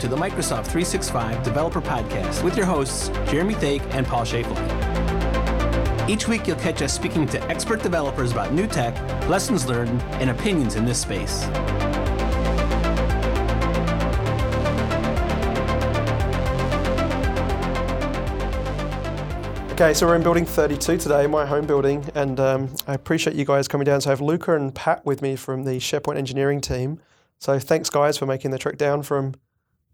to the Microsoft 365 Developer Podcast with your hosts, Jeremy Thake and Paul Schaflein. Each week, you'll catch us speaking to expert developers about new tech, lessons learned, and opinions in this space. Okay, so we're in building 32 today, my home building, and um, I appreciate you guys coming down. So I have Luca and Pat with me from the SharePoint engineering team. So thanks, guys, for making the trek down from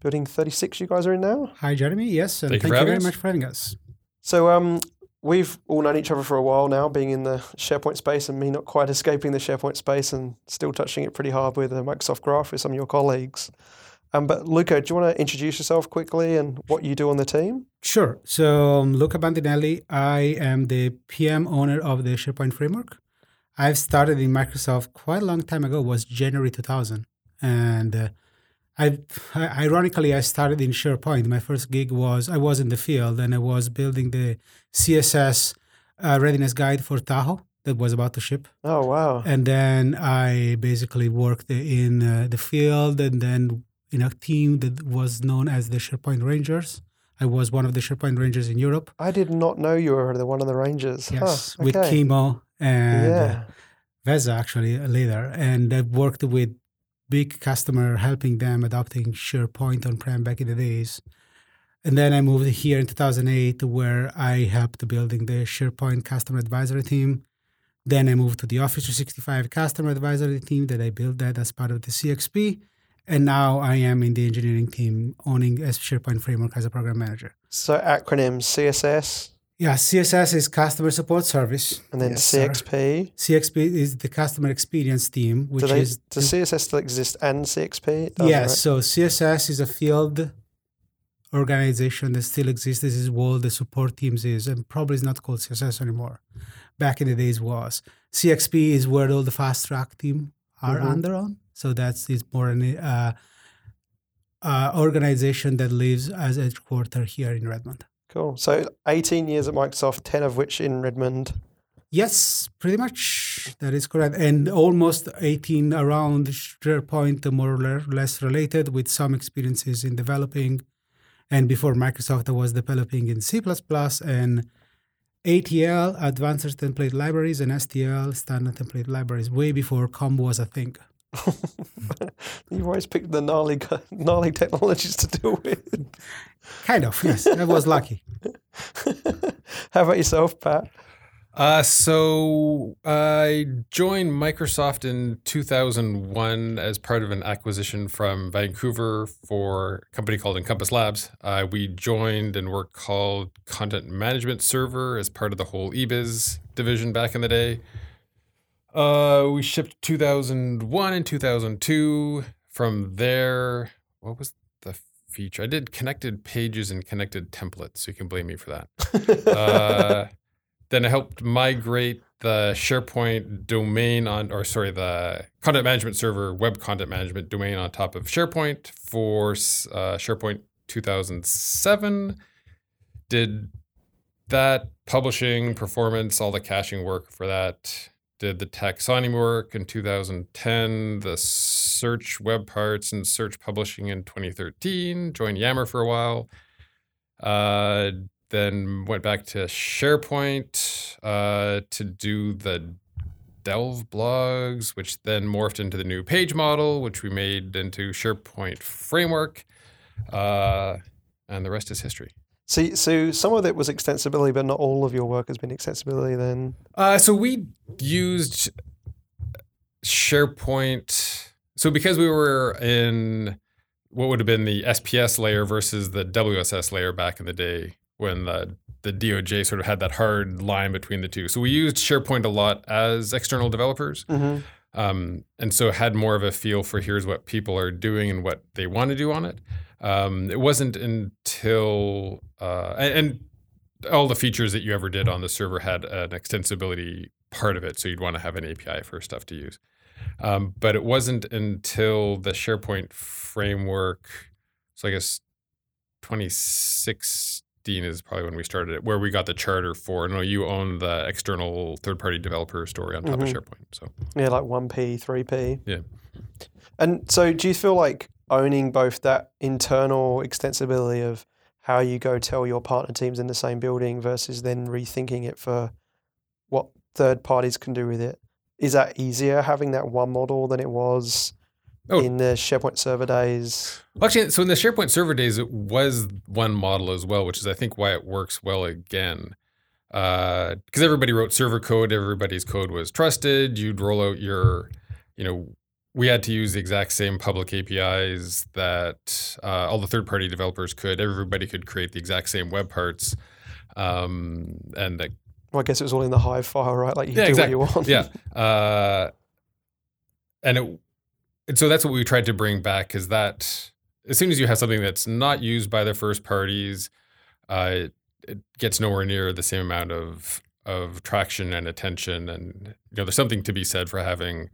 building 36 you guys are in now. Hi, Jeremy. Yes, and Thank thank, you you very us. much for having us. So um, we've all known each other for a while now, being in the SharePoint space and me not quite escaping the SharePoint space and still touching it pretty hard with the Microsoft Graph with some of your colleagues. Um, but Luca, do you want to introduce yourself quickly and what you do on the team? Sure. So, um, Luca Bandinelli, I am the PM owner of the SharePoint framework. I've started in Microsoft quite a long time ago. It was January 2000, and uh, I, ironically I started in SharePoint. My first gig was I was in the field and I was building the CSS uh, readiness guide for Tahoe that was about to ship. Oh, wow. and then I basically worked in uh, the field and then in a team that was known as the SharePoint Rangers. I was one of the SharePoint Rangers in Europe. I did not know you were the one of the Rangers. Yes, Huh, with okay. Kimo and Yeah. uh, Vesa actually uh, later, and I worked with big customer helping them adopting SharePoint on-prem back in the days. And then I moved here in 2008 where I helped building the SharePoint customer advisory team. Then I moved to the Office 365 customer advisory team that I built that as part of the CXP. And now I am in the engineering team owning SharePoint framework as a program manager. So acronyms CSS Yeah, CSS is customer support service. and then Yes, sir. CXP. CXP is the customer experience team, which Do they, is does CSS still exist and CXP? It does, yes. right? So CSS is a field organization that still exists. This is what all the support teams is, and probably is not called CSS anymore. Back in the days was CXP is where all the fast track team are Mhm. under on. So that's is more an uh, uh, organization that lives as a headquarter here in Redmond. Cool. So 18 years at Microsoft, 10 of which in Redmond. Yes, pretty much. That is correct. And almost 18 around SharePoint, more or less related, with some experiences in developing. And before Microsoft, I was developing in C and ATL, Advanced Template Libraries, and STL, Standard Template Libraries, way before COM was a thing. You've always picked the gnarly, gnarly technologies to deal with. Kind of, yes. I was lucky. How about yourself, Pat? Uh, so I joined Microsoft in 2001 as part of an acquisition from Vancouver for a company called NCompass Labs. Uh, we joined and were called Content Management Server as part of the whole eBiz division back in the day. Uh, we shipped 2001 and 2002. From there, what was the feature? I did connected pages and connected templates, so you can blame me for that. Uh, then I helped migrate the SharePoint domain on, or sorry, the content management server, web content management domain on top of SharePoint for uh, SharePoint 2007. Did that publishing, performance, all the caching work for that. Did the taxonomy work in 2010, the search web parts and search publishing in 2013. Joined Yammer for a while. Uh, then went back to SharePoint uh, to do the Delve blogs, which then morphed into the new page model, which we made into SharePoint framework. Uh, and the rest is history. So, so some of it was extensibility, but not all of your work has been extensibility then. Uh, so we used SharePoint. So because we were in what would have been the SPS layer versus the WSS layer back in the day when the the DOJ sort of had that hard line between the two. So we used SharePoint a lot as external developers. Mm-hmm. Um, and so had more of a feel for here's what people are doing and what they want to do on it. Um, it wasn't until uh, and, and all the features that you ever did on the server had an extensibility part of it, so you'd want to have an API for stuff to use. Um, but it wasn't until the SharePoint framework, so I guess 2016 is probably when we started it, where we got the charter for. No, you own the external third-party developer story on top Mhm. of SharePoint. So Yeah, like 1P, 3P. Yeah. And so do you feel like owning both that internal extensibility of how you go tell your partner teams in the same building versus then rethinking it for what third parties can do with it. Is that easier having that one model than it was Oh. in the SharePoint server days? Well, Actually, so in the SharePoint server days, it was one model as well, which is I think why it works well again. Uh, because everybody wrote server code, everybody's code was trusted. You'd roll out your, you know, we had to use the exact same public APIs that uh, all the third-party developers could. Everybody could create the exact same web parts, um, and the Well, I guess it was all in the Hive file, right? Like you Yeah, do exactly. what you want. yeah. Uh, and it, and so that's what we tried to bring back is that as soon as you have something that's not used by the first parties, uh, it, it gets nowhere near the same amount of of traction and attention. And you know, there's something to be said for having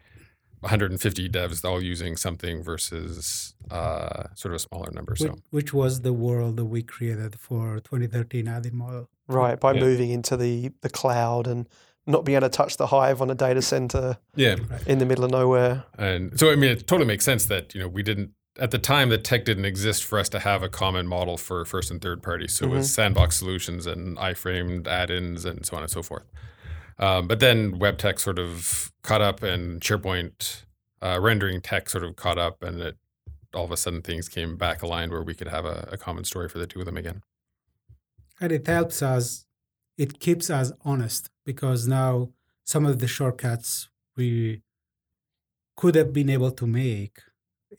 150 devs all using something versus uh, sort of a smaller number. Which, So which was the world that we created for 2013 add-in model. Right. By Yeah. moving into the, the cloud and not being able to touch the Hive on a data center yeah, in the middle of nowhere. And so, I mean, it totally makes sense that, you know, we didn't, at the time, the tech didn't exist for us to have a common model for first and third party. So it was sandbox solutions and iframed add ins and so on and so forth. Um, but then web tech sort of caught up and SharePoint uh, rendering tech sort of caught up and it all of a sudden things came back aligned where we could have a, a common story for the two of them again. And it helps us, it keeps us honest because now some of the shortcuts we could have been able to make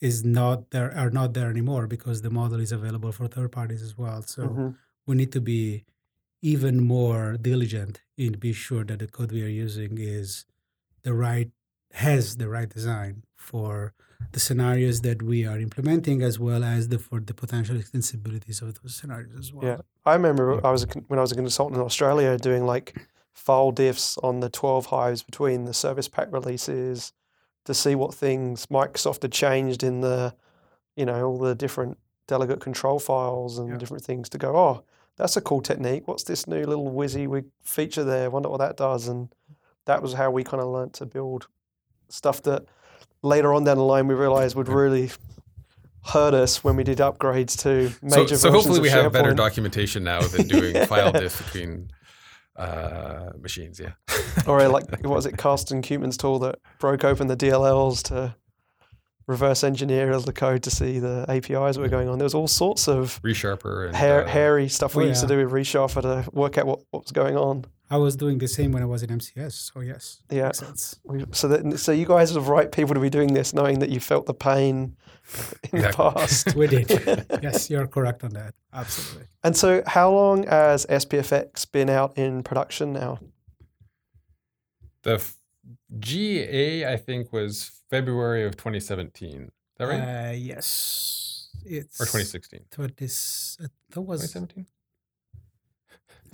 is not there are not there anymore because the model is available for third parties as well. So Mhm. we need to be even more diligent in be sure that the code we are using is the right has the right design for the scenarios that we are implementing as well as the for the potential extensibilities of those scenarios as well. Yeah. I remember I was a, when I was a consultant in Australia doing like file diffs on the 12 hives between the service pack releases to see what things Microsoft had changed in the, you know, all the different delegate control files and Yeah. different things to go, oh, that's a cool technique. What's this new little WYSIWYG feature there? Wonder what that does. And that was how we kind of learned to build stuff that later on down the line we realized would really hurt us when we did upgrades to So, major so versions hopefully we have better documentation now than doing file diff between uh, machines. Yeah. or like what was it, Carsten Keutmann's tool that broke open the DLLs to reverse engineer the code to see the APIs that were going on. There was all sorts of ReSharper and hair, uh, hairy stuff we oh, used to do with ReSharper to work out what, what was going on. I was doing the same when I was in MCS. So yes, Yeah. makes sense. We, so that so you guys are the right people to be doing this, knowing that you felt the pain in the past. We did. yes, you're correct on that. Absolutely. And so, how long has SPFX been out in production now? The f- GA, I think, was February of 2017. Is that right? Uh, yes, it's or 2016? Twenty. uh, That was 2017?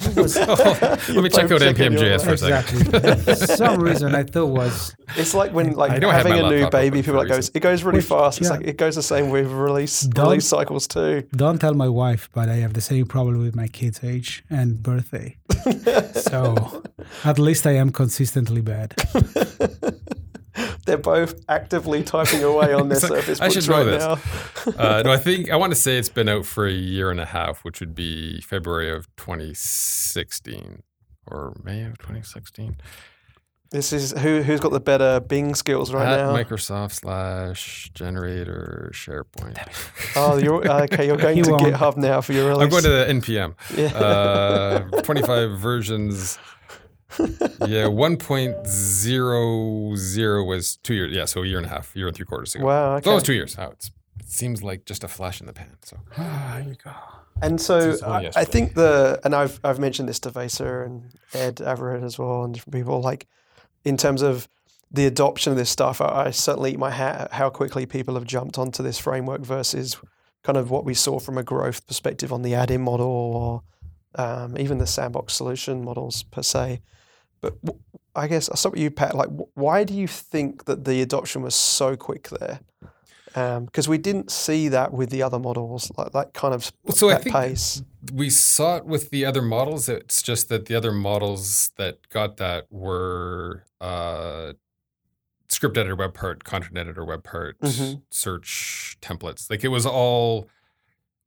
That was oh, Let me check out both your NPM.js for a second. exactly. For some reason, I thought was It's like when like I having a new baby, people like goes, it goes really Which- fast. It's yeah. like it goes the same with release Don't- release cycles too. don't tell my wife, but I have the same problem with my kid's age and birthday. so at least I am consistently bad. They're both actively typing away on their It's like, Surface I Books should know right this. now. uh, no, I think I want to say it's been out for a year and a half, which would be February of 2016 or May of 2016. This is who who's got the better Bing skills right At now. Microsoft slash generator SharePoint. Oh, you're okay. You're going You to won't. GitHub now for your release. I'm going to the NPM. yeah. Uh, 25 versions. Yeah, 1.00 was two years. Yeah, so a year and a half, year and three quarters ago. wow. So Okay. almost two years. Wow, it's, it seems like just a flash in the pan. So Ah, you go. And so This is only I, I think the and I've I've mentioned this to Vesa and Ed Everett as well and different people like in terms of the adoption of this stuff. I, I certainly eat my hat at how quickly people have jumped onto this framework versus kind of what we saw from a growth perspective on the add-in model or um, even the sandbox solution models per se. But I guess I'll start with you, Pat. Like, why do you think that the adoption was so quick there? Because we didn't see that with the other models, like that kind of so I that think- pace. we saw it with the other models. It's just that the other models that got that were uh, script editor web part, content editor web part, Mhm. search templates. Like it was all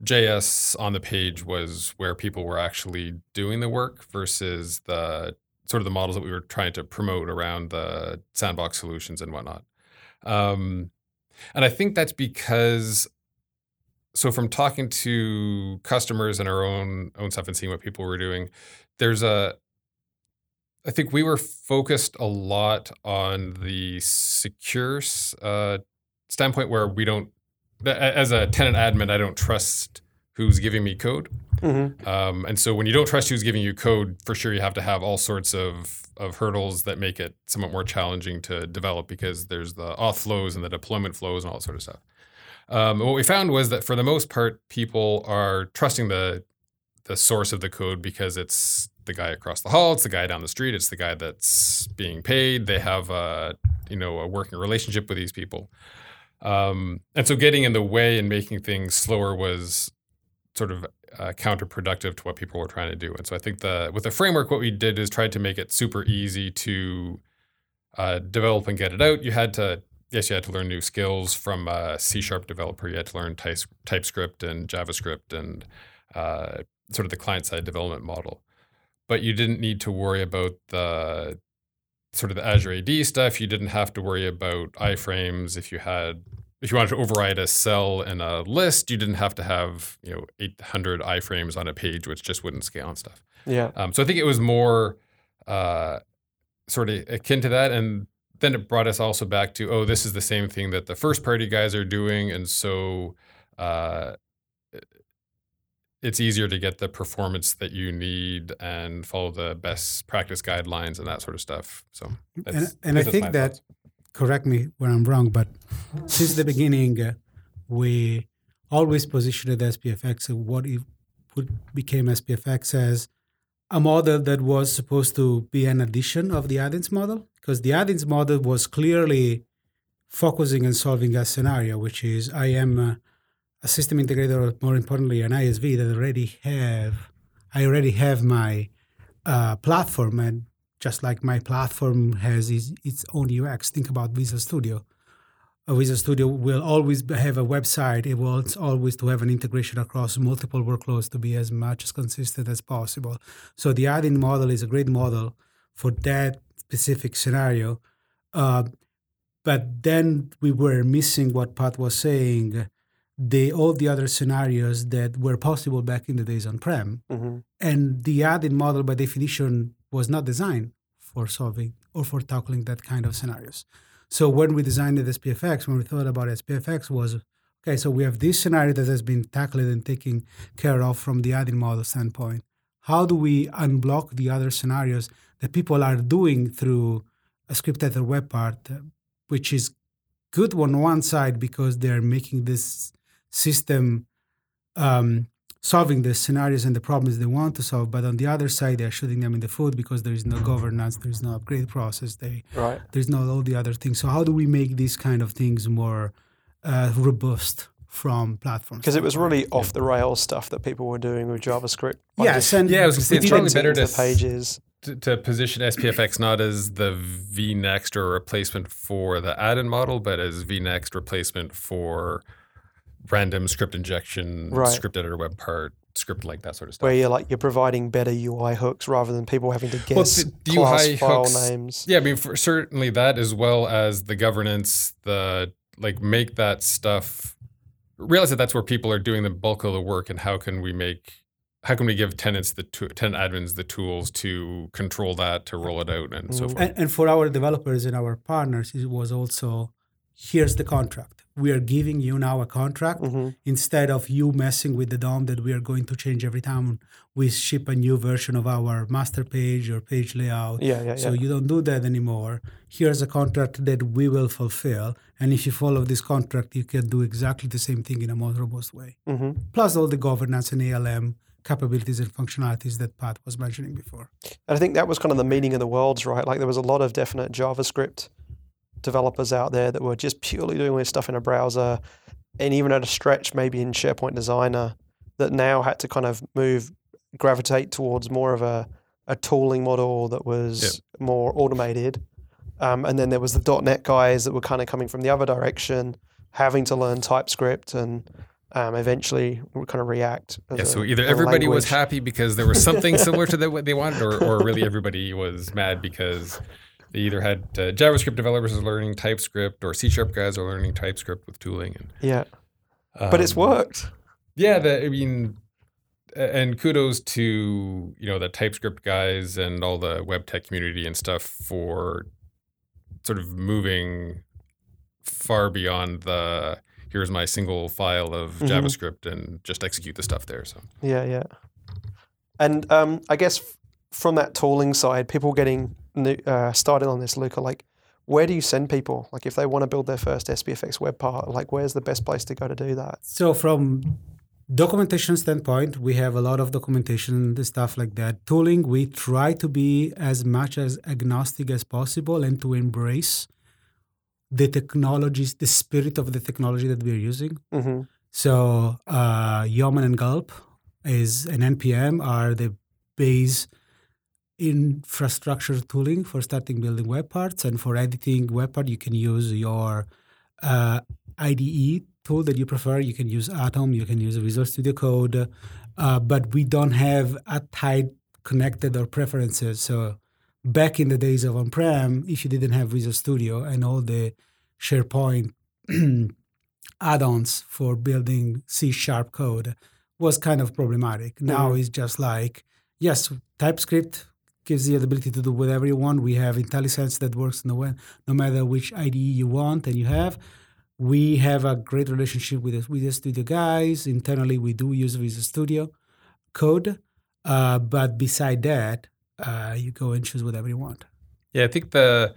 JS on the page was where people were actually doing the work versus the sort of the models that we were trying to promote around the sandbox solutions and whatnot. Um, and I think that's because so from talking to customers and our own own stuff and seeing what people were doing, there's a I think we were focused a lot on the secure uh, standpoint where we don't, as a tenant admin, I don't trust who's giving me code. Hmm Um, and so when you don't trust who's giving you code, for sure you have to have all sorts of of hurdles that make it somewhat more challenging to develop because there's the auth flows and the deployment flows and all that sort of stuff. Um, what we found was that for the most part, people are trusting the the source of the code because it's the guy across the hall, it's the guy down the street, it's the guy that's being paid. They have a you know a working relationship with these people, um, and so getting in the way and making things slower was sort of uh, counterproductive to what people were trying to do. And so I think the with the framework, what we did is tried to make it super easy to uh, develop and get it out. You had to yes, you had to learn new skills from a C sharp developer. You had to learn types, TypeScript and JavaScript and uh, sort of the client side development model. But you didn't need to worry about the sort of the Azure AD stuff. You didn't have to worry about iframes if you had if you wanted to override a cell in a list, you didn't have to have you know 800 iframes on a page, which just wouldn't scale and stuff. Yeah. Um, so I think it was more uh, sort of akin to that, and then it brought us also back to oh, this is the same thing that the first party guys are doing, and so uh, it's easier to get the performance that you need and follow the best practice guidelines and that sort of stuff. So and, that's- and I think that thoughts. Correct me where I'm wrong, but since the beginning, uh, we always positioned SPFX. What it became SPFX as a model that was supposed to be an addition of the add-ins model, because the add-ins model was clearly focusing and solving a scenario, which is I am uh, a system integrator, or more importantly, an ISV that already have I already have my uh, platform, and just like my platform has its, its own UX, think about Visual Studio. A Visual Studio will always have a website. It wants always to have an integration across multiple workloads to be as much as consistent as possible. So the add-in model is a great model for that specific scenario. Uh, but then we were missing what Pat was saying. The all the other scenarios that were possible back in the days on prem, hmm and the add-in model by definition was not designed for solving or for tackling that kind of scenarios. So when we designed the SPFX, when we thought about SPFX was okay, so we have this scenario that has been tackled and taken care of from the add-in model standpoint. How do we unblock the other scenarios that people are doing through a script editor web part, which is good on one side because they're making this system um, solving the scenarios and the problems they want to solve. But on the other side, they're shooting them in the foot because there is no governance, there is no upgrade process, they, Right. there's not all the other things. So how do we make these kind of things more uh, robust from platforms? Because it was really off the rails stuff that people were doing with JavaScript. Like yes, just and Yeah, I was gonna say it's didn't- probably better to to the pages. to, to position SPFX not as the vNext or replacement for the add-in model, but as vNext replacement for random script injection, Right. script editor web part, script like that sort of stuff. where you're like you're providing better UI hooks rather than people having to guess Well, the- the class UI file hooks- names. Yeah, I mean, for certainly that as well as the governance, the like make that stuff. Realize that that's where people are doing the bulk of the work, and how can we make, how can we give tenants the to, tenant admins the tools to control that, to roll it out, and so Mhm. forth. and, and for our developers and our partners, it was also here's the contract. We are giving you now a contract hmm instead of you messing with the DOM that we are going to change every time we ship a new version of our master page or page layout. Yeah, yeah, yeah. So you don't do that anymore. Here's a contract that we will fulfill. And if you follow this contract, you can do exactly the same thing in a more robust way. hmm Plus all the governance and ALM capabilities and functionalities that Pat was mentioning before. And I think that was kind of the meaning of the worlds, right? Like there was a lot of definite JavaScript developers out there that were just purely doing this stuff in a browser, and even at a stretch, maybe in SharePoint Designer, that now had to kind of move, gravitate towards more of a, a tooling model that was more automated. Um, and then there was the .NET guys that were kind of coming from the other direction, having to learn TypeScript and um, eventually kind of React. Yeah, so either everybody was happy because there was something similar to the, what they wanted, or, or really everybody was mad because they either had uh, JavaScript developers are learning TypeScript or C Sharp guys are learning TypeScript with tooling. And, Yeah, but it's um, worked. Yeah, the, I mean, and kudos to you know the TypeScript guys and all the web tech community and stuff for sort of moving far beyond the here's my single file of Mhm. JavaScript and just execute the stuff there. So Yeah, yeah. And um, I guess from that tooling side, people getting uh, started on this, Luca, like, where do you send people? Like, if they want to build their first SPFX web part, like, where's the best place to go to do that? So from documentation standpoint, we have a lot of documentation and stuff like that. Tooling, we try to be as much as agnostic as possible and to embrace the technologies, the spirit of the technology that we're using. hmm So uh, Yeoman and Gulp is an NPM are the base infrastructure tooling for starting building web parts, and for editing web part, you can use your uh, IDE tool that you prefer. You can use Atom, you can use Visual Studio Code, uh, but we don't have a tight connected or preferences. So back in the days of on-prem, if you didn't have Visual Studio and all the SharePoint add-ons for building C sharp code was kind of problematic. Now Mhm. it's just like, yes, TypeScript gives you the ability to do whatever you want. We have IntelliSense that works no, no matter which IDE you want and you have. We have a great relationship with the, with the studio guys. Internally, we do use Visual Studio code. Uh, but beside that, uh, you go and choose whatever you want. yeah, I think the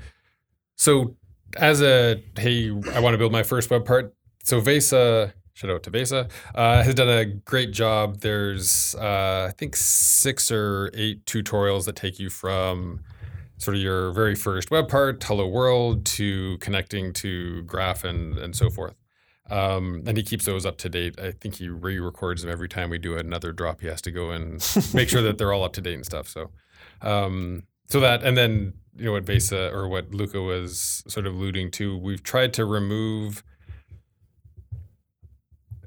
so as a hey, I want to build my first web part. So Vesa, shout out to Vesa, uh, has done a great job. There's uh, I think six or eight tutorials that take you from sort of your very first web part, hello world, to connecting to graph and and so forth. Um, and he keeps those up to date. I think he re-records them every time we do another drop. He has to go and make sure that they're all up to date and stuff. So, um, so that and then you know what Vesa or what Luca was sort of alluding to, we've tried to remove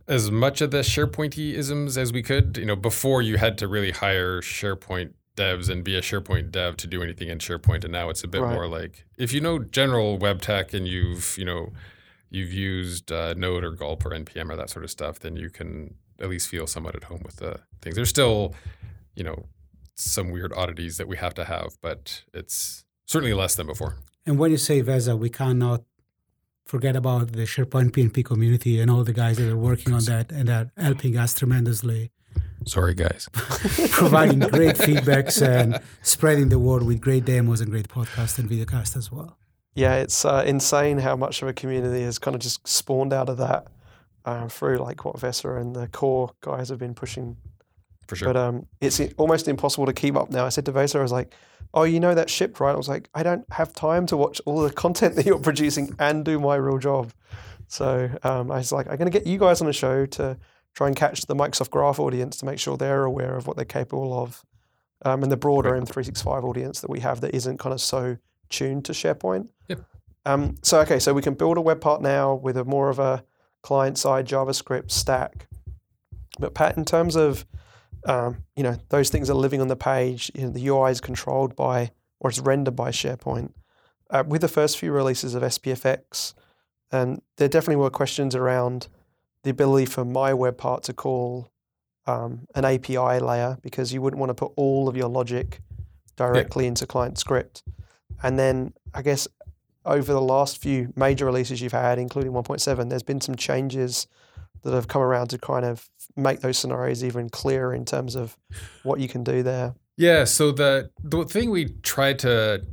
as much of the SharePointy isms as we could. You know, before you had to really hire SharePoint devs and be a SharePoint dev to do anything in SharePoint, and now it's a bit Right. more like if you know general web tech and you've you know you've used uh, Node or Gulp or npm or that sort of stuff, then you can at least feel somewhat at home with the things. There's still you know some weird oddities that we have to have, but it's certainly less than before. And when you say Vesa, we cannot forget about the SharePoint PNP community and all the guys that are working on that and are helping us tremendously, Sorry, guys. providing great feedbacks and spreading the word with great demos and great podcasts and videocasts as well. Yeah, it's uh, insane how much of a community has kind of just spawned out of that um, through like what Vesa and the core guys have been pushing For sure. But um, it's almost impossible to keep up now. I said to Vesa, I was like, "Oh, you know that ship, right?" I was like, "I don't have time to watch all the content that you're producing and do my real job." So um, I was like, "I'm going to get you guys on the show to try and catch the Microsoft Graph audience to make sure they're aware of what they're capable of, um, and the broader Right. M365 audience that we have that isn't kind of so tuned to SharePoint." Yep. Um, so okay, so we can build a web part now with a more of a client-side JavaScript stack. But Pat, in terms of um, you know, those things are living on the page. You know, the UI is controlled by or it's rendered by SharePoint. Uh, with the first few releases of SPFX, and there definitely were questions around the ability for my web part to call um, an API layer because you wouldn't want to put all of your logic directly into client script. And then I guess over the last few major releases you've had, including 1.7, there's been some changes that have come around to kind of make those scenarios even clearer in terms of what you can do there. Yeah. So the the thing we tried to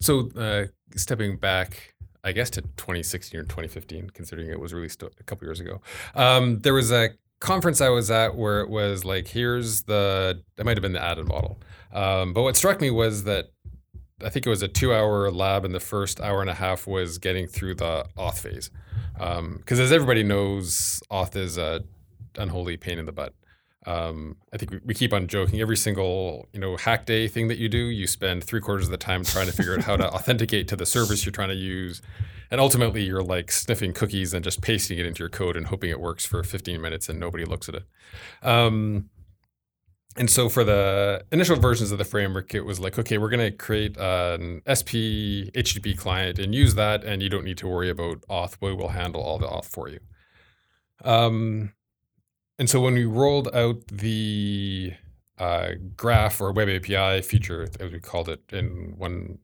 so uh, stepping back, I guess to 2016 or 2015, considering it was released a couple years ago. Um, there was a conference I was at where it was like, here's the it might have been the added model, um, but what struck me was that. I think it was a two-hour lab, and the first hour and a half was getting through the auth phase, because as everybody knows, auth is a unholy pain in the butt. Um, I think we, we keep on joking. Every single you know hack day thing that you do, you spend three quarters of the time trying to figure out how to authenticate to the service you're trying to use, and ultimately you're like sniffing cookies and just pasting it into your code and hoping it works for 15 minutes and nobody looks at it. Um, and so for the initial versions of the framework, it was like, okay, we're going to create an SP HTTP client and use that, and you don't need to worry about auth. We will handle all the auth for you. Um, and so when we rolled out the uh, graph or web API feature, as we called it in one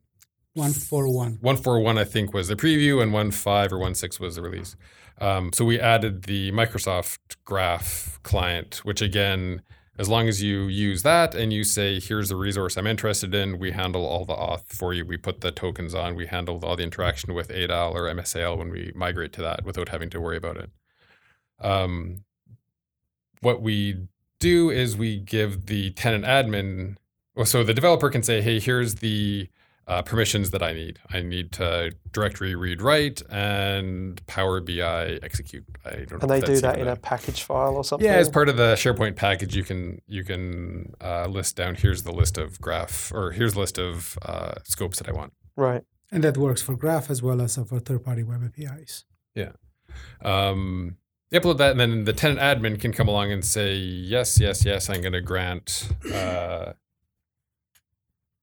One for one. one four one, I think was the preview, and one five or one six was the release. Um, so we added the Microsoft Graph client, which again, as long as you use that and you say, "Here's the resource I'm interested in," we handle all the auth for you. We put the tokens on. We handle all the interaction with ADAL or MSAL when we migrate to that without having to worry about it. Um, what we do is we give the tenant admin. So the developer can say, "Hey, here's the uh, permissions that I need. I need to directory read write and Power BI execute. I don't know. And they do that in a package file or something. yeah, as part of the SharePoint package, you can you can uh, list down. Here's the list of graph, or here's the list of uh, scopes that I want. right. And that works for Graph as well as for third party web APIs. Yeah. Um, you upload that, and then the tenant admin can come along and say, yes, yes, yes, I'm going to grant uh,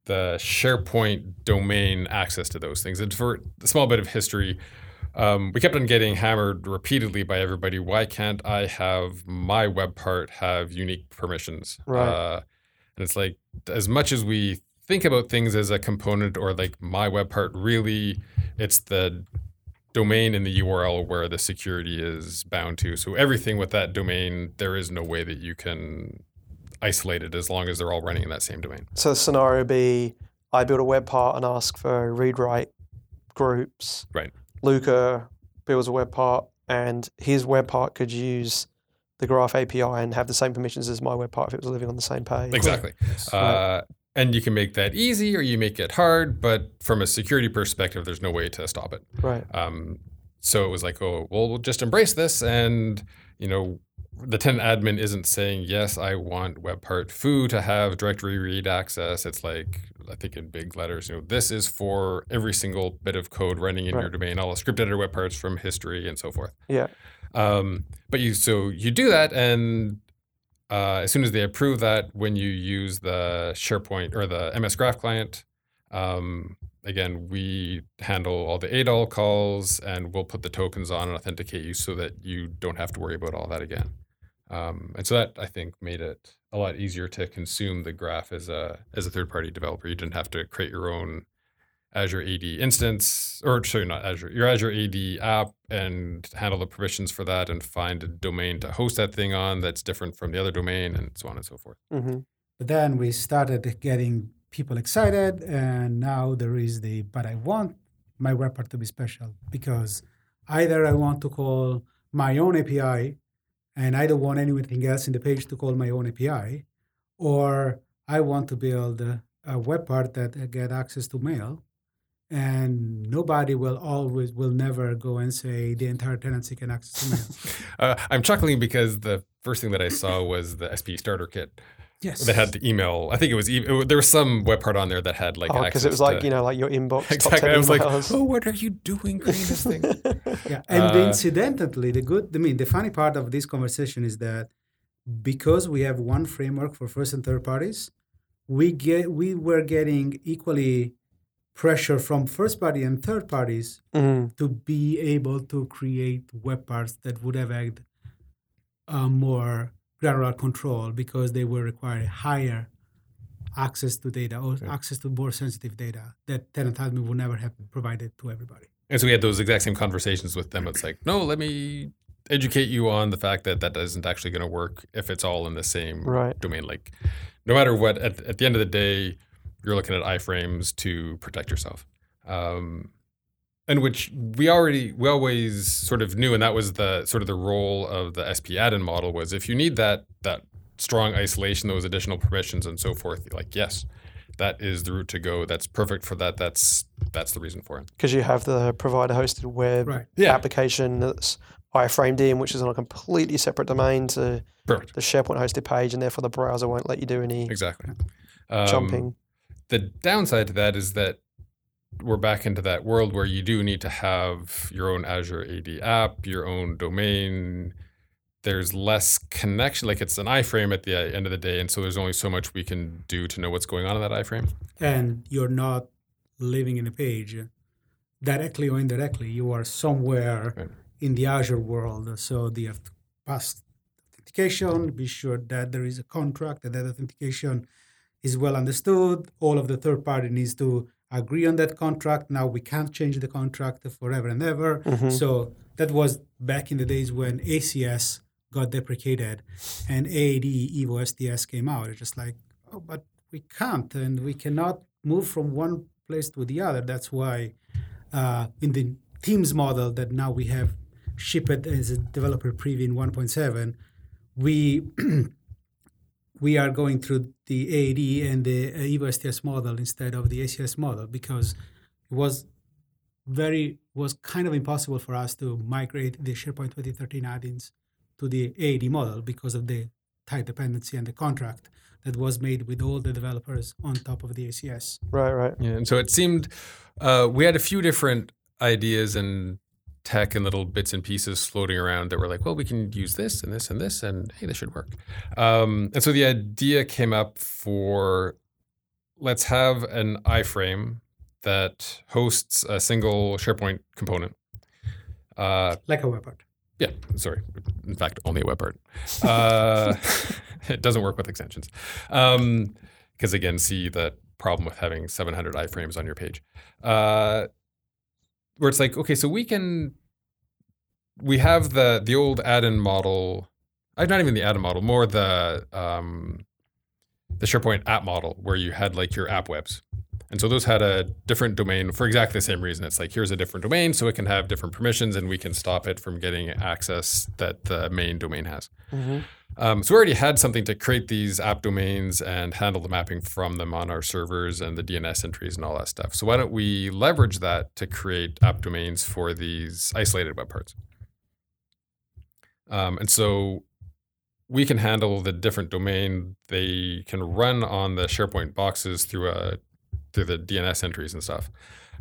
the SharePoint domain access to those things. And for a small bit of history, um, we kept on getting hammered repeatedly by everybody. Why can't I have my web part have unique permissions? Right. Uh, and it's like, as much as we think about things as a component or like my web part, really, it's the domain in the URL where the security is bound to. So everything with that domain, there is no way that you can isolate it as long as they're all running in that same domain. So the scenario be I build a web part and ask for read write groups. Right. Luca builds a web part and his web part could use the Graph API and have the same permissions as my web part if it was living on the same page. Exactly. Uh, and you can make that easy or you make it hard, but from a security perspective, there's no way to stop it. Right. Um, so it was like, oh, well, we'll just embrace this. And, you know, the tenant admin isn't saying, yes, I want web part foo to have directory read access. It's like, I think in big letters, you know, this is for every single bit of code running in your domain, all the script editor web parts from history and so forth. Yeah. Um, but you so you do that, and uh, as soon as they approve that, when you use the SharePoint or the MS Graph client, um, again we handle all the ADAL calls, and we'll put the tokens on and authenticate you so that you don't have to worry about all that again. Um, and so that I think made it a lot easier to consume the graph as a as a third party developer. You didn't have to create your own Azure AD instance, or sorry, not Azure, your Azure AD app, and handle the permissions for that, and find a domain to host that thing on that's different from the other domain, and so on and so forth. hmm But then we started getting people excited, and now there is the but I want my web part to be special because either I want to call my own API and I don't want anything else in the page to call my own API, or I want to build a, web part that uh, get access to mail, and nobody will always will never go and say the entire tenancy can access to mail. Uh, I'm chuckling because the first thing that I saw was the SP starter kit yes, that had the email. I think it was e- it, there was some web part on there that had like Oh, because it was like, you know, like your inbox. top exactly. I was like, oh, what are you doing creating this thing? Yeah, and Uh, incidentally, the good, I mean, the funny part of this conversation is that because we have one framework for first and third parties, we get we were getting equally pressure from first party and third parties Mhm. to be able to create web parts that would have had uh, more granular control because they were requiring higher access to data or access to more sensitive data that tenant admin would never have provided to everybody. And so we had those exact same conversations with them. It's like, no, let me educate you on the fact that that isn't actually going to work if it's all in the same Right. domain. Like, no matter what, at, at the end of the day, you're looking at iframes to protect yourself. Um, and which we already we always sort of knew, and that was the sort of the role of the SP add-in model was if you need that that strong isolation, those additional permissions, and so forth. Like, yes, that is the route to go. That's perfect for that. That's that's the reason for it. because you have the provider hosted web Right. Yeah. application that's iframed in, which is on a completely separate domain to Perfect. the SharePoint hosted page, and therefore the browser won't let you do any Exactly. Um, jumping. The downside to that is that we're back into that world where you do need to have your own Azure AD app, your own domain. There's less connection. Like it's an iframe at the end of the day, and so there's only so much we can do to know what's going on in that iframe. and you're not living in a page directly or indirectly. You are somewhere Right. in the Azure world. So the auth- past authentication, be sure that there is a contract, that that authentication is well understood. All of the third party needs to agree on that contract. Now we can't change the contract forever and ever. Mhm. So that was back in the days when ACS got deprecated and AAD Evo STS came out. It's just like, oh, but we can't and we cannot move from one place to the other. That's why uh, in the Teams model that now we have shipped as a developer preview in 1.7, we we are going through the AAD and the uh, Evo STS model instead of the ACS model because it was very was kind of impossible for us to migrate the SharePoint 2013 add-ins to the AAD model because of the tight dependency and the contract that was made with all the developers on top of the ACS. Right, right. Yeah, and so it seemed uh, we had a few different ideas and tech and little bits and pieces floating around that were like, well, we can use this and this and this, and hey, this should work. Um, and so the idea came up for let's have an iframe that hosts a single SharePoint component. Uh, Like a web part. yeah, sorry. In fact, only a web part. Uh, it doesn't work with extensions. Because again, see the problem with having 700 iframes on your page. Uh, where it's like, okay, so we can, we have the the old add-in model, uh, not even the add-in model, more the um, the SharePoint app model, where you had like your app webs. And so those had a different domain for exactly the same reason. It's like here's a different domain, so it can have different permissions, and we can stop it from getting access that the main domain has. Mhm. Um, so we already had something to create these app domains and handle the mapping from them on our servers and the DNS entries and all that stuff. So why don't we leverage that to create app domains for these isolated web parts? Um, and so we can handle the different domain. They can run on the SharePoint boxes through a through the DNS entries and stuff.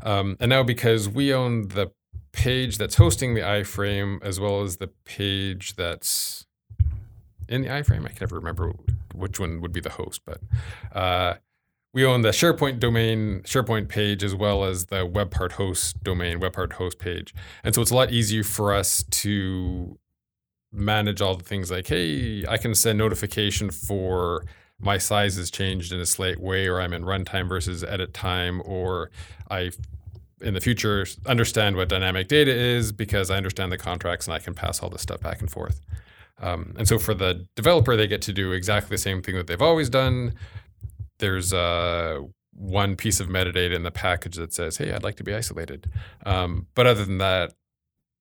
Um, and now because we own the page that's hosting the iframe as well as the page that's in the iframe, I can never remember which one would be the host, but uh, we own the SharePoint domain, SharePoint page, as well as the web part host domain, web part host page. And so it's a lot easier for us to manage all the things like, hey, I can send notification for my size has changed in a slight way, or I'm in runtime versus edit time, or I in the future understand what dynamic data is because I understand the contracts and I can pass all this stuff back and forth. Um, and so for the developer, they get to do exactly the same thing that they've always done. There's uh, one piece of metadata in the package that says, "Hey, I'd like to be isolated." Um, but other than that,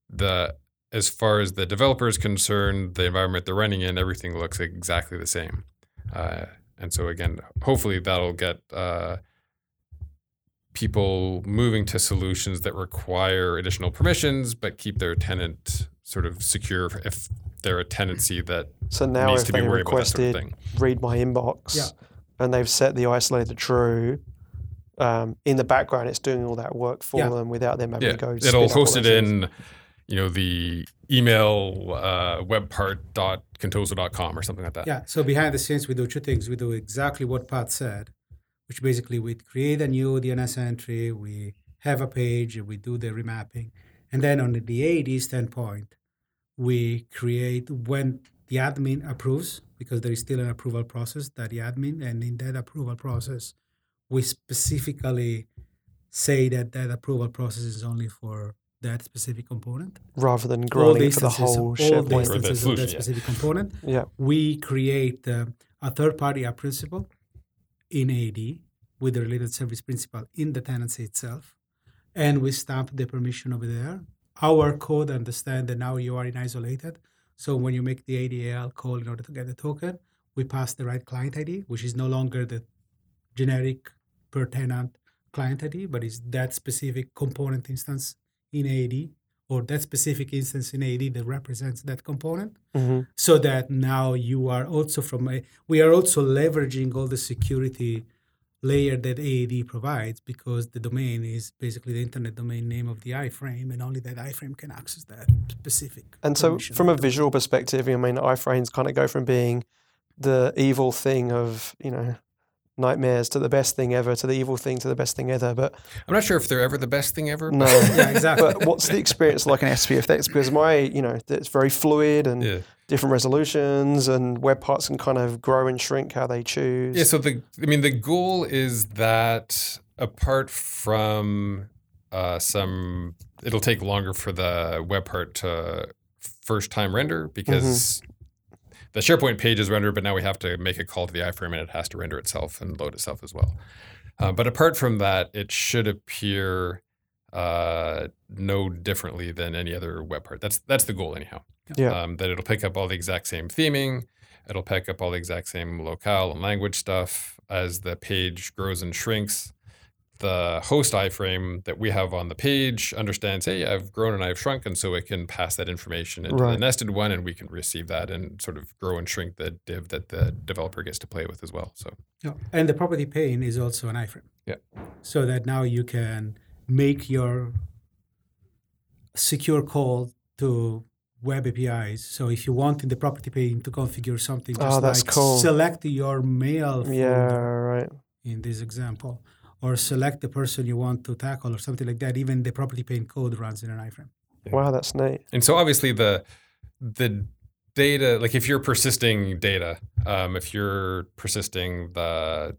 the as far as the developer is concerned, the environment they're running in, everything looks exactly the same. Uh, and so again, hopefully that'll get uh, people moving to solutions that require additional permissions but keep their tenant sort of secure if they're a tenancy that So now needs if to be they worried about that sort requested of read my inbox Yeah. and they've set the isolated true, um, in the background it's doing all that work for Yeah. them without them having Yeah, to go. it'll all host it those things. You know, the email uh, webpart.contoso.com or something like that. Yeah. So behind the scenes, we do two things. We do exactly what Pat said, which basically we create a new DNS entry, we have a page, we do the remapping. And then on the AD standpoint, we create when the admin approves, because there is still an approval process that the admin, and in that approval process, we specifically say that that approval process is only for that specific component. rather than All growing the it for the instances, whole all SharePoint. Or instances of that solution, yeah. specific component Yeah, we create uh, a third party app principal in AD with the related service principal in the tenancy itself. And we stamp the permission over there. Our code understand that now you are in isolated. So when you make the ADAL call in order to get the token, we pass the right client ID, which is no longer the generic per tenant client ID, but is that specific component instance in AD or that specific instance in AD that represents that component hmm so that now you are also from a we are also leveraging all the security layer that AAD provides because the domain is basically the internet domain name of the iframe and only that iframe can access that specific And so, from a visual perspective, I mean, iframes kind of go from being the evil thing of you know nightmares to the best thing ever to the evil thing to the best thing ever. But I'm not sure if they're ever the best thing ever. no, yeah exactly but what's the experience like in SPFX? Because my, you know, it's very fluid and Yeah. different resolutions, and web parts can kind of grow and shrink how they choose. Yeah, so the I mean the goal is that apart from uh, some, it'll take longer for the web part to first time render because the SharePoint page is rendered, but now we have to make a call to the iframe and it has to render itself and load itself as well. Uh, but apart from that, it should appear uh, no differently than any other web part. That's that's the goal anyhow. Yeah. Um, that it'll pick up all the exact same theming. It'll pick up all the exact same locale and language stuff as the page grows and shrinks. The host iframe that we have on the page understands, hey, I've grown and I've shrunk, and so it can pass that information into the nested one, and we can receive that and sort of grow and shrink the div that the developer gets to play with as well. So Yeah. And the property pane is also an iframe. Yeah. So that now you can make your secure call to web APIs. So if you want in the property pane to configure something, oh, just Oh, that's like cool. select your mail yeah, right. in this example, or select the person you want to tackle or something like that. Even the property pane code runs in an iframe. Wow, that's neat. And so obviously the the data, like if you're persisting data, um, if you're persisting the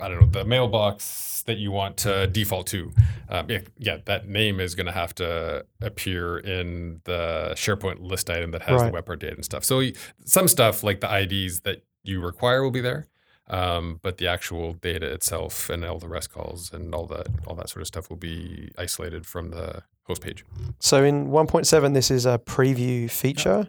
I don't know the mailbox that you want to default to, um, yeah, yeah, that name is going to have to appear in the SharePoint list item that has Right. the web part data and stuff. So some stuff like the IDs that you require will be there. Um, but the actual data itself and all the REST calls and all that all that sort of stuff will be isolated from the host page. So in 1.7, this is a preview feature.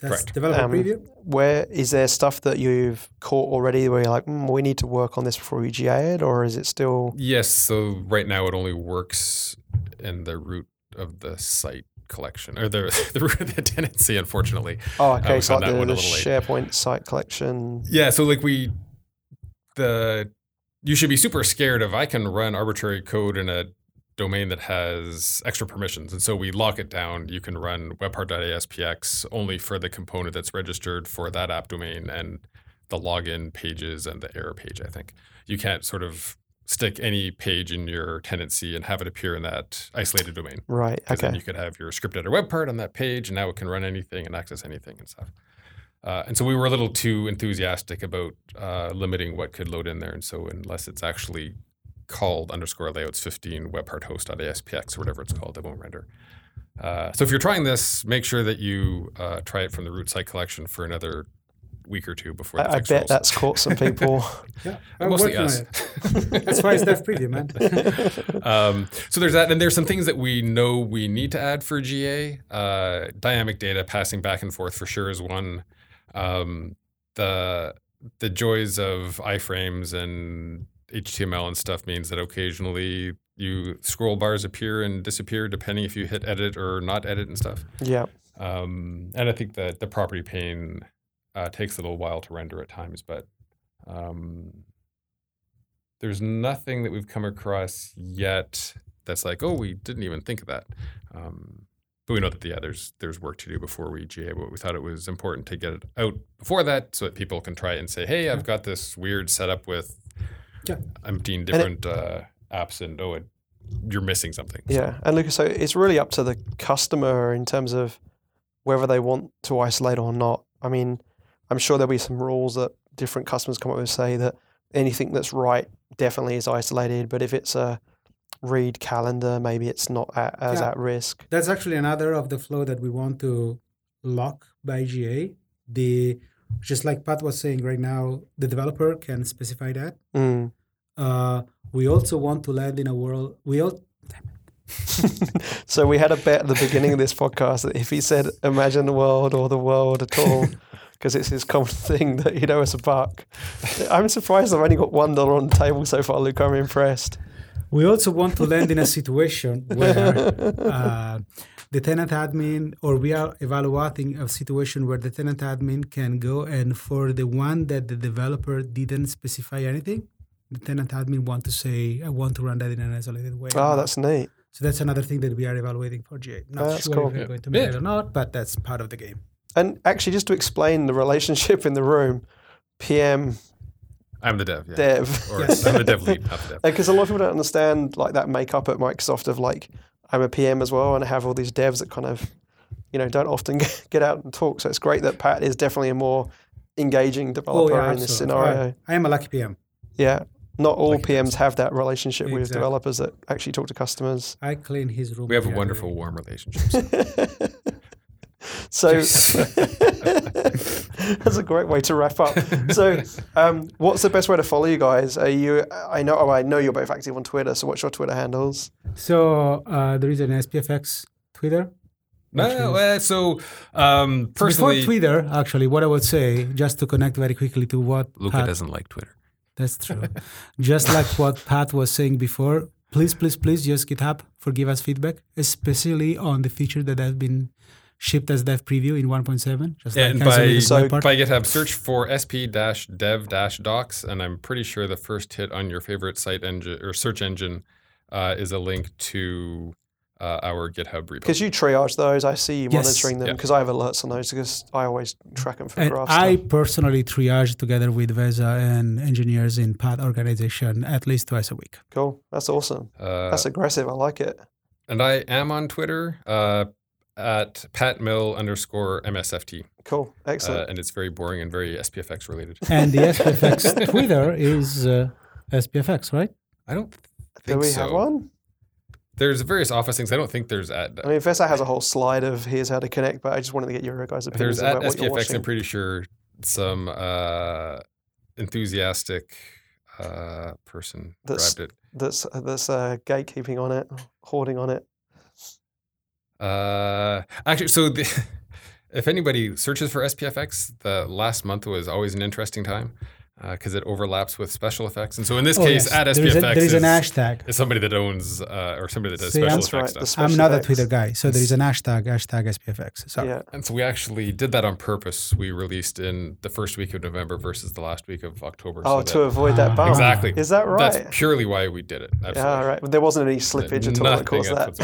That's Correct. developer Um, preview. Where is there stuff that you've caught already where you're like, mm, we need to work on this before we GA it, or is it still? Yes. So right now it only works in the root of the site collection or the the root of the tenancy. Unfortunately. Oh, okay. we It's found like the, the. SharePoint site collection. Yeah. So like we the you should be super scared of I can run arbitrary code in a domain that has extra permissions. And so we lock it down. You can run webpart.aspx only for the component that's registered for that app domain and the login pages and the error page, I think. You can't sort of stick any page in your tenancy and have it appear in that isolated domain. Right. Because then you could have your script editor web part on that page, and now it can run anything and access anything and stuff. Uh, and so we were a little too enthusiastic about uh, limiting what could load in there. And so unless it's actually called underscore layouts 15 web part host.aspx or whatever it's called, it won't render. Uh, so if you're trying this, make sure that you uh, try it from the root site collection for another week or two before the I, I bet rolls. that's caught some people. Yeah, mostly us. it. That's why it's dev preview, man. um, so there's that, and there's some things that we know we need to add for GA. Uh, dynamic data passing back and forth for sure is one. Um, the the joys of iframes and HTML and stuff means that occasionally you scroll bars appear and disappear depending if you hit edit or not edit and stuff. yeah. Um, and I think that the property pane uh, takes a little while to render at times, but um, there's nothing that we've come across yet that's like, oh, we didn't even think of that. Um, but we know that yeah, there's there's work to do before we GA. But we thought it was important to get it out before that, so that people can try it and say, hey, I've got this weird setup with Yeah. umpteen different uh, apps, and oh, it, you're missing something. So- Yeah. And Lucas, so it's really up to the customer in terms of whether they want to isolate or not. I mean, I'm sure there'll be some rules that different customers come up with say that anything that's right definitely is isolated, but if it's a read calendar, maybe it's not at, as Yeah. at risk. That's actually another of the flow that we want to lock by GA. The just like Pat was saying right now, the developer can specify that. Mm. Uh, we also want to land in a world. We all so we had a bet at the beginning of this podcast that if he said imagine the world or the world at all, because it's his common thing that he'd owe us a buck. I'm surprised I've only got one dollar on the table so far, Luke. I'm impressed. We also want to land in a situation where uh, the tenant admin, or we are evaluating a situation where the tenant admin can go and for the one that the developer didn't specify anything, the tenant admin want to say, I want to run that in an isolated way. Oh, that's neat. So that's another thing that we are evaluating for GA. Not That's sure cool. if we're Yeah. going to make Yeah. it or not, but that's part of the game. And actually, just to explain the relationship in the room, PM I'm the dev. Yeah. dev. Or I'm the dev lead, not the dev. Because a lot of people don't understand like that makeup at Microsoft of like I'm a PM as well, and I have all these devs that kind of you know don't often get out and talk. So it's great that Pat is definitely a more engaging oh, developer in this scenario. I, I am a lucky PM. Yeah, not all Lucky PMs have that relationship with developers that actually talk to customers. I clean his room. We have a wonderful, day. warm relationship. so that's a great way to wrap up. So, um, what's the best way to follow you guys? Are you? I know. Oh, I know you're both active on Twitter. So, what's your Twitter handles? So uh, there is an SPFX Twitter. no, uh, so um, So Before Twitter, actually, what I would say, just to connect very quickly to what Luca Pat, doesn't like Twitter. that's true. just like what Pat was saying before, please, please, please use GitHub for give us feedback, especially on the feature that has been shipped as dev preview in 1.7. Just And like isolated by- So. By GitHub, search for sp-dev-docs, and I'm pretty sure the first hit on your favorite site engine or search engine uh, is a link to uh, our GitHub repo. Because you triage those, I see you Yes. monitoring them Yeah. because I have alerts on those because I always track them for and graph I stuff. personally triage together with Vesa and engineers in Pat organization at least twice a week. Cool, that's awesome. Uh, That's aggressive. I like it. and I am on Twitter uh, at patmill underscore msft, Cool, uh, excellent. and it's very boring and very SPFX related. And the SPFX Twitter is uh, SPFX, right? I don't think Do we so. have one? There's various office things. I don't think there's at. I mean, Vesa has a whole slide of here's how to connect, but I just wanted to get your guys' opinions There's at about what you're SPFX. watching. I'm pretty sure some uh, enthusiastic uh, person That's- grabbed it. that's that's uh, gatekeeping on it, hoarding on it. Uh, actually, so the, if anybody searches for SPFX, the last month was always an interesting time because it overlaps with special effects. And so in this Oh, case, yes. at there SPFX is, a, there is is, an hashtag. is somebody that owns uh, or somebody that does See, special effects right. stuff. special I'm not a. Twitter guy, so there is an hashtag, hashtag SPFX. So Yeah, And so we actually did that on purpose. We released in the first week of November versus the last week of October. Oh, so to that- avoid that Ah, bump. exactly. Is that right? That's purely why we did it. Absolutely. yeah, all right. There wasn't any slippage at all that caused that.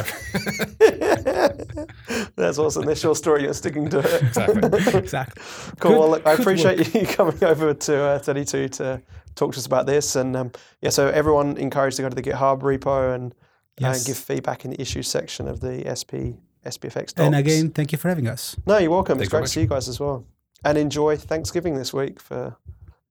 That's awesome. That's your story. You're sticking to it. Exactly. exactly. Cool. Good- well, look, I good appreciate you coming over to uh, 32 to talk to us about this. And um, yeah, so everyone encouraged to go to the GitHub repo and Yes. uh, give feedback in the issues section of the SP SPFX docs. And again, thank you for having us. no, you're welcome. Thanks it's very great to see you guys as well. And enjoy Thanksgiving this week for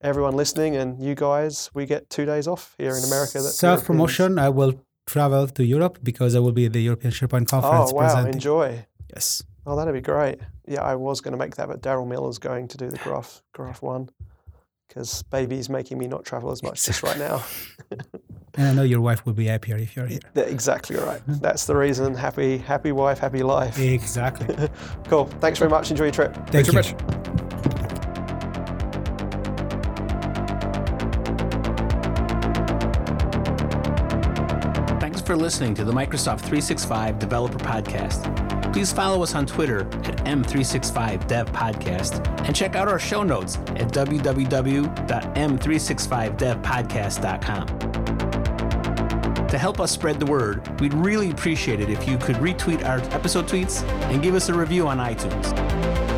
everyone listening and you guys. We get two days off here in America. That Self promotion, I will travel to Europe because I will be at the European SharePoint conference Oh wow! presenting. Enjoy. Yes. Oh, that'd be great. Yeah, I was going to make that, but Darrel Miller's going to do the graph graph one because baby's making me not travel as much just right now. And I know your wife will be happier if you're here. Exactly right. That's the reason. Happy, happy wife, happy life. Exactly. Cool. Thanks very much. Enjoy your trip. Thank Thanks you. very much. Thanks for listening to the Microsoft 365 Developer Podcast. Please follow us on Twitter at M365DevPodcast and check out our show notes at www.m365devpodcast.com. To help us spread the word, we'd really appreciate it if you could retweet our episode tweets and give us a review on iTunes.